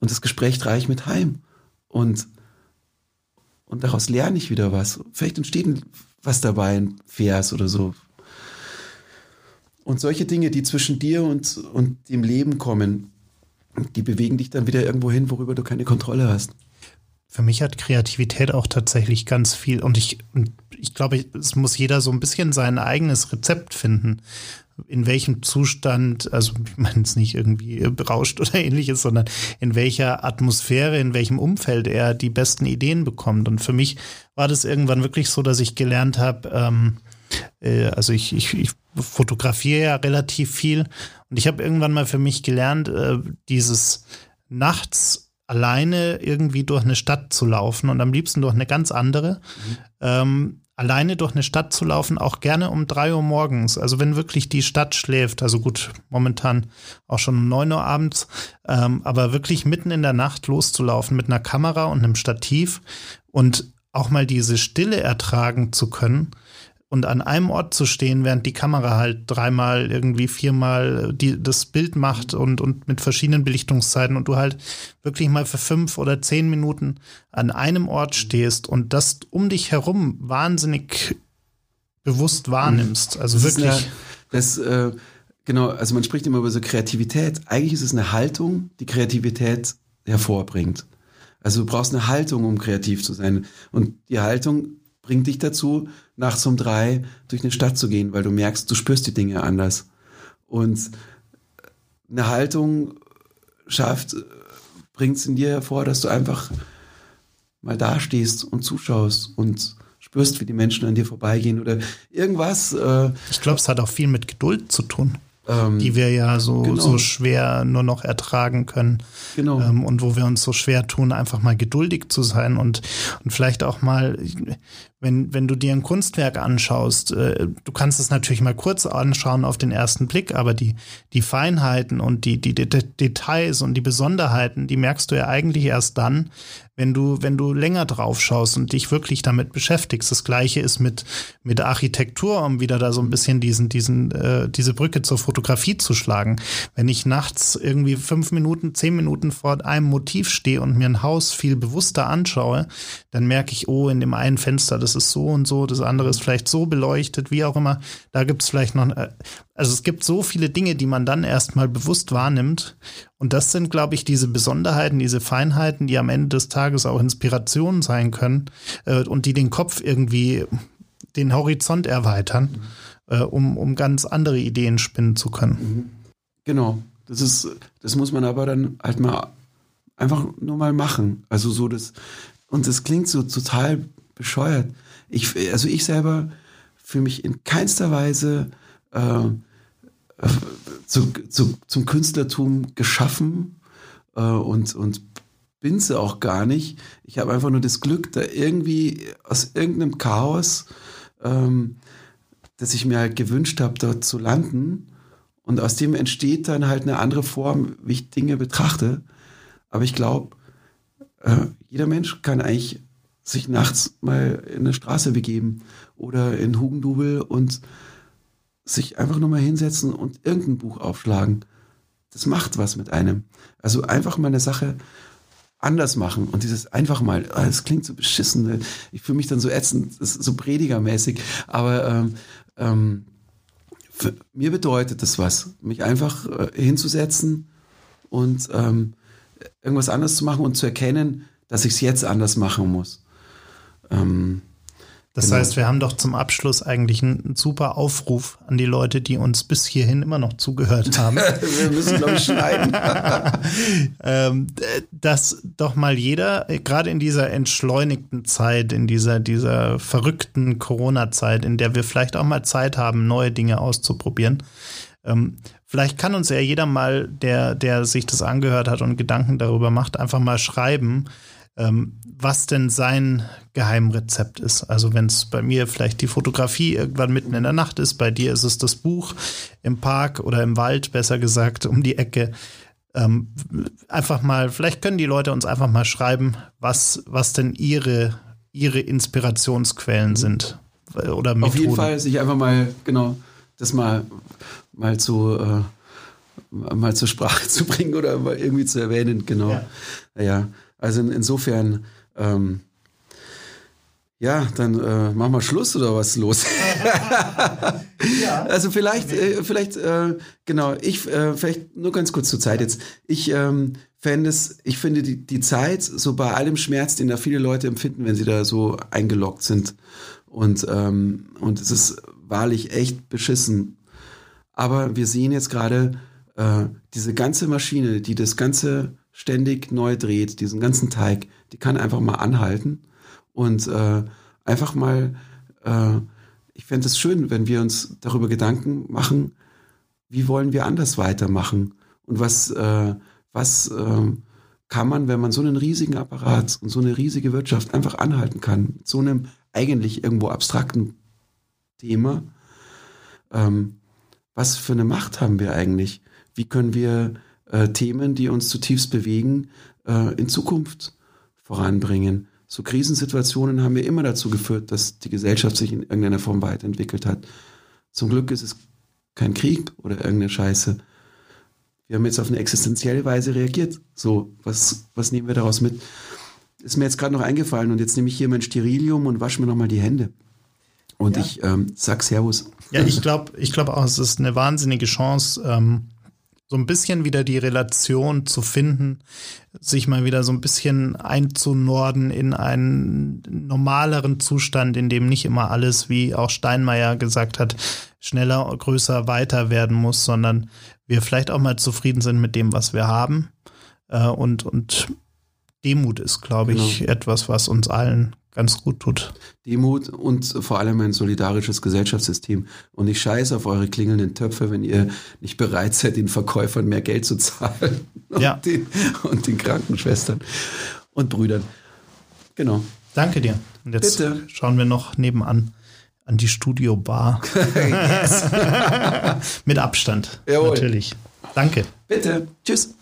Speaker 3: und das Gespräch trage ich mit heim und, und daraus lerne ich wieder was. Vielleicht entsteht was dabei, ein Vers oder so. Und solche Dinge, die zwischen dir und, und dem Leben kommen, die bewegen dich dann wieder irgendwo hin, worüber du keine Kontrolle hast.
Speaker 2: Für mich hat Kreativität auch tatsächlich ganz viel und ich, ich glaube, es muss jeder so ein bisschen sein eigenes Rezept finden. in welchem Zustand, also ich meine es nicht irgendwie berauscht oder ähnliches, sondern in welcher Atmosphäre, in welchem Umfeld er die besten Ideen bekommt. Und für mich war das irgendwann wirklich so, dass ich gelernt habe, ähm, äh, also ich, ich, ich fotografiere ja relativ viel und ich habe irgendwann mal für mich gelernt, äh, dieses nachts alleine irgendwie durch eine Stadt zu laufen und am liebsten durch eine ganz andere. Mhm. Ähm, alleine durch eine Stadt zu laufen, auch gerne um drei Uhr morgens. Also wenn wirklich die Stadt schläft, also gut, momentan auch schon um neun Uhr abends, ähm, aber wirklich mitten in der Nacht loszulaufen mit einer Kamera und einem Stativ und auch mal diese Stille ertragen zu können und an einem Ort zu stehen, während die Kamera halt dreimal, irgendwie viermal die, das Bild macht und, und mit verschiedenen Belichtungszeiten und du halt wirklich mal für fünf oder zehn Minuten an einem Ort stehst und das um dich herum wahnsinnig bewusst wahrnimmst. Also
Speaker 3: das
Speaker 2: wirklich.
Speaker 3: Eine, das, äh, genau, also man spricht immer über so Kreativität. Eigentlich ist es eine Haltung, die Kreativität hervorbringt. Also du brauchst eine Haltung, um kreativ zu sein. Und die Haltung bringt dich dazu, nachts um drei durch eine Stadt zu gehen, weil du merkst, du spürst die Dinge anders. Und eine Haltung schafft, bringt es in dir hervor, dass du einfach mal dastehst und zuschaust und spürst, wie die Menschen an dir vorbeigehen oder irgendwas. Äh,
Speaker 2: ich glaube, es hat auch viel mit Geduld zu tun. Ähm, die wir ja so, genau. so schwer nur noch ertragen können. Genau. Ähm, und wo wir uns so schwer tun, einfach mal geduldig zu sein und, und vielleicht auch mal, wenn, wenn du dir ein Kunstwerk anschaust, äh, du kannst es natürlich mal kurz anschauen auf den ersten Blick, aber die, die Feinheiten und die, die, die Details und die Besonderheiten, die merkst du ja eigentlich erst dann, wenn du, wenn du länger drauf schaust und dich wirklich damit beschäftigst. Das gleiche ist mit, mit Architektur, um wieder da so ein bisschen diesen, diesen, äh, diese Brücke zur Fotografie zu schlagen. Wenn ich nachts irgendwie fünf Minuten, zehn Minuten vor einem Motiv stehe und mir ein Haus viel bewusster anschaue, dann merke ich, oh, in dem einen Fenster, das ist so und so, das andere ist vielleicht so beleuchtet, wie auch immer. Da gibt es vielleicht noch, äh, also es gibt so viele Dinge, die man dann erstmal bewusst wahrnimmt. Und das sind, glaube ich, diese Besonderheiten, diese Feinheiten, die am Ende des Tages auch Inspirationen sein können äh, und die den Kopf irgendwie, den Horizont erweitern, mhm. äh, um, um ganz andere Ideen spinnen zu können. Mhm.
Speaker 3: Genau. Das ist, das muss man aber dann halt mal einfach nur mal machen. Also so das, und das klingt so total bescheuert. Ich, also ich selber fühle mich in keinster Weise äh, zu, zu, zum Künstlertum geschaffen äh, und, und bin sie auch gar nicht. Ich habe einfach nur das Glück, da irgendwie aus irgendeinem Chaos, ähm, das ich mir halt gewünscht habe, dort zu landen. Und aus dem entsteht dann halt eine andere Form, wie ich Dinge betrachte. Aber ich glaube, äh, jeder Mensch kann eigentlich sich nachts mal in eine Straße begeben oder in Hugendubel und sich einfach nur mal hinsetzen und irgendein Buch aufschlagen. Das macht was mit einem. Also einfach mal eine Sache anders machen und dieses einfach mal, ah, das klingt so beschissen, ich fühle mich dann so ätzend, so predigermäßig, aber ähm, ähm, mir bedeutet das was, mich einfach äh, hinzusetzen und ähm, irgendwas anders zu machen und zu erkennen, dass ich es jetzt anders machen muss. Ähm,
Speaker 2: das genau. heißt, wir haben doch zum Abschluss eigentlich einen super Aufruf an die Leute, die uns bis hierhin immer noch zugehört haben.
Speaker 3: wir müssen, glaube ich, schneiden.
Speaker 2: ähm, dass doch mal jeder, gerade in dieser entschleunigten Zeit, in dieser, dieser verrückten Corona-Zeit, in der wir vielleicht auch mal Zeit haben, neue Dinge auszuprobieren, ähm, vielleicht kann uns ja jeder mal, der, der sich das angehört hat und Gedanken darüber macht, einfach mal schreiben, ähm, was denn sein Geheimrezept ist. Also wenn es bei mir vielleicht die Fotografie irgendwann mitten in der Nacht ist, bei dir ist es das Buch im Park oder im Wald, besser gesagt, um die Ecke. Ähm, einfach mal, vielleicht können die Leute uns einfach mal schreiben, was, was denn ihre, ihre Inspirationsquellen mhm. sind. Oder Methoden.
Speaker 3: Auf jeden Fall sich einfach mal, genau, das mal, mal zu, äh, mal zur Sprache zu bringen oder mal irgendwie zu erwähnen, genau. Ja. ja. Also in, insofern, ähm, ja, dann äh, machen wir Schluss oder was ist los? ja. Also vielleicht, äh, vielleicht, äh, genau, ich, äh, vielleicht nur ganz kurz zur Zeit jetzt. Ich ähm, fände es, ich finde die, die Zeit, so bei allem Schmerz, den da viele Leute empfinden, wenn sie da so eingeloggt sind. Und, ähm, und es ist wahrlich echt beschissen. Aber wir sehen jetzt gerade äh, diese ganze Maschine, die das Ganze ständig neu dreht, diesen ganzen Teig, die kann einfach mal anhalten und äh, einfach mal, äh, ich fände es schön, wenn wir uns darüber Gedanken machen, wie wollen wir anders weitermachen und was, äh, was äh, kann man, wenn man so einen riesigen Apparat und so eine riesige Wirtschaft einfach anhalten kann, mit so einem eigentlich irgendwo abstrakten Thema, ähm, was für eine Macht haben wir eigentlich? Wie können wir äh, Themen, die uns zutiefst bewegen, äh, in Zukunft voranbringen? So Krisensituationen haben ja immer dazu geführt, dass die Gesellschaft sich in irgendeiner Form weiterentwickelt hat. Zum Glück ist es kein Krieg oder irgendeine Scheiße. Wir haben jetzt auf eine existenzielle Weise reagiert. So, was, was nehmen wir daraus mit? Ist mir jetzt gerade noch eingefallen und jetzt nehme ich hier mein Sterilium und wasche mir nochmal die Hände. Und
Speaker 2: Ja.
Speaker 3: ich ähm, sag Servus.
Speaker 2: Ja, ich glaube ich glaube auch, es ist eine wahnsinnige Chance, ähm, so ein bisschen wieder die Relation zu finden, sich mal wieder so ein bisschen einzunorden in einen normaleren Zustand, in dem nicht immer alles, wie auch Steinmeier gesagt hat, schneller, größer, weiter werden muss, sondern wir vielleicht auch mal zufrieden sind mit dem, was wir haben. Äh, und, und Demut ist, glaube ich, etwas, was uns allen ganz gut tut.
Speaker 3: Demut und vor allem ein solidarisches Gesellschaftssystem. Und ich scheiße auf eure klingelnden Töpfe, wenn ihr nicht bereit seid, den Verkäufern mehr Geld zu zahlen. Und,
Speaker 2: Ja.
Speaker 3: den, und den Krankenschwestern und Brüdern. Genau.
Speaker 2: Danke dir. Und jetzt
Speaker 3: Bitte.
Speaker 2: schauen wir noch nebenan an die Studiobar. Mit Abstand.
Speaker 3: Jawohl.
Speaker 2: Natürlich. Danke.
Speaker 3: Bitte. Tschüss.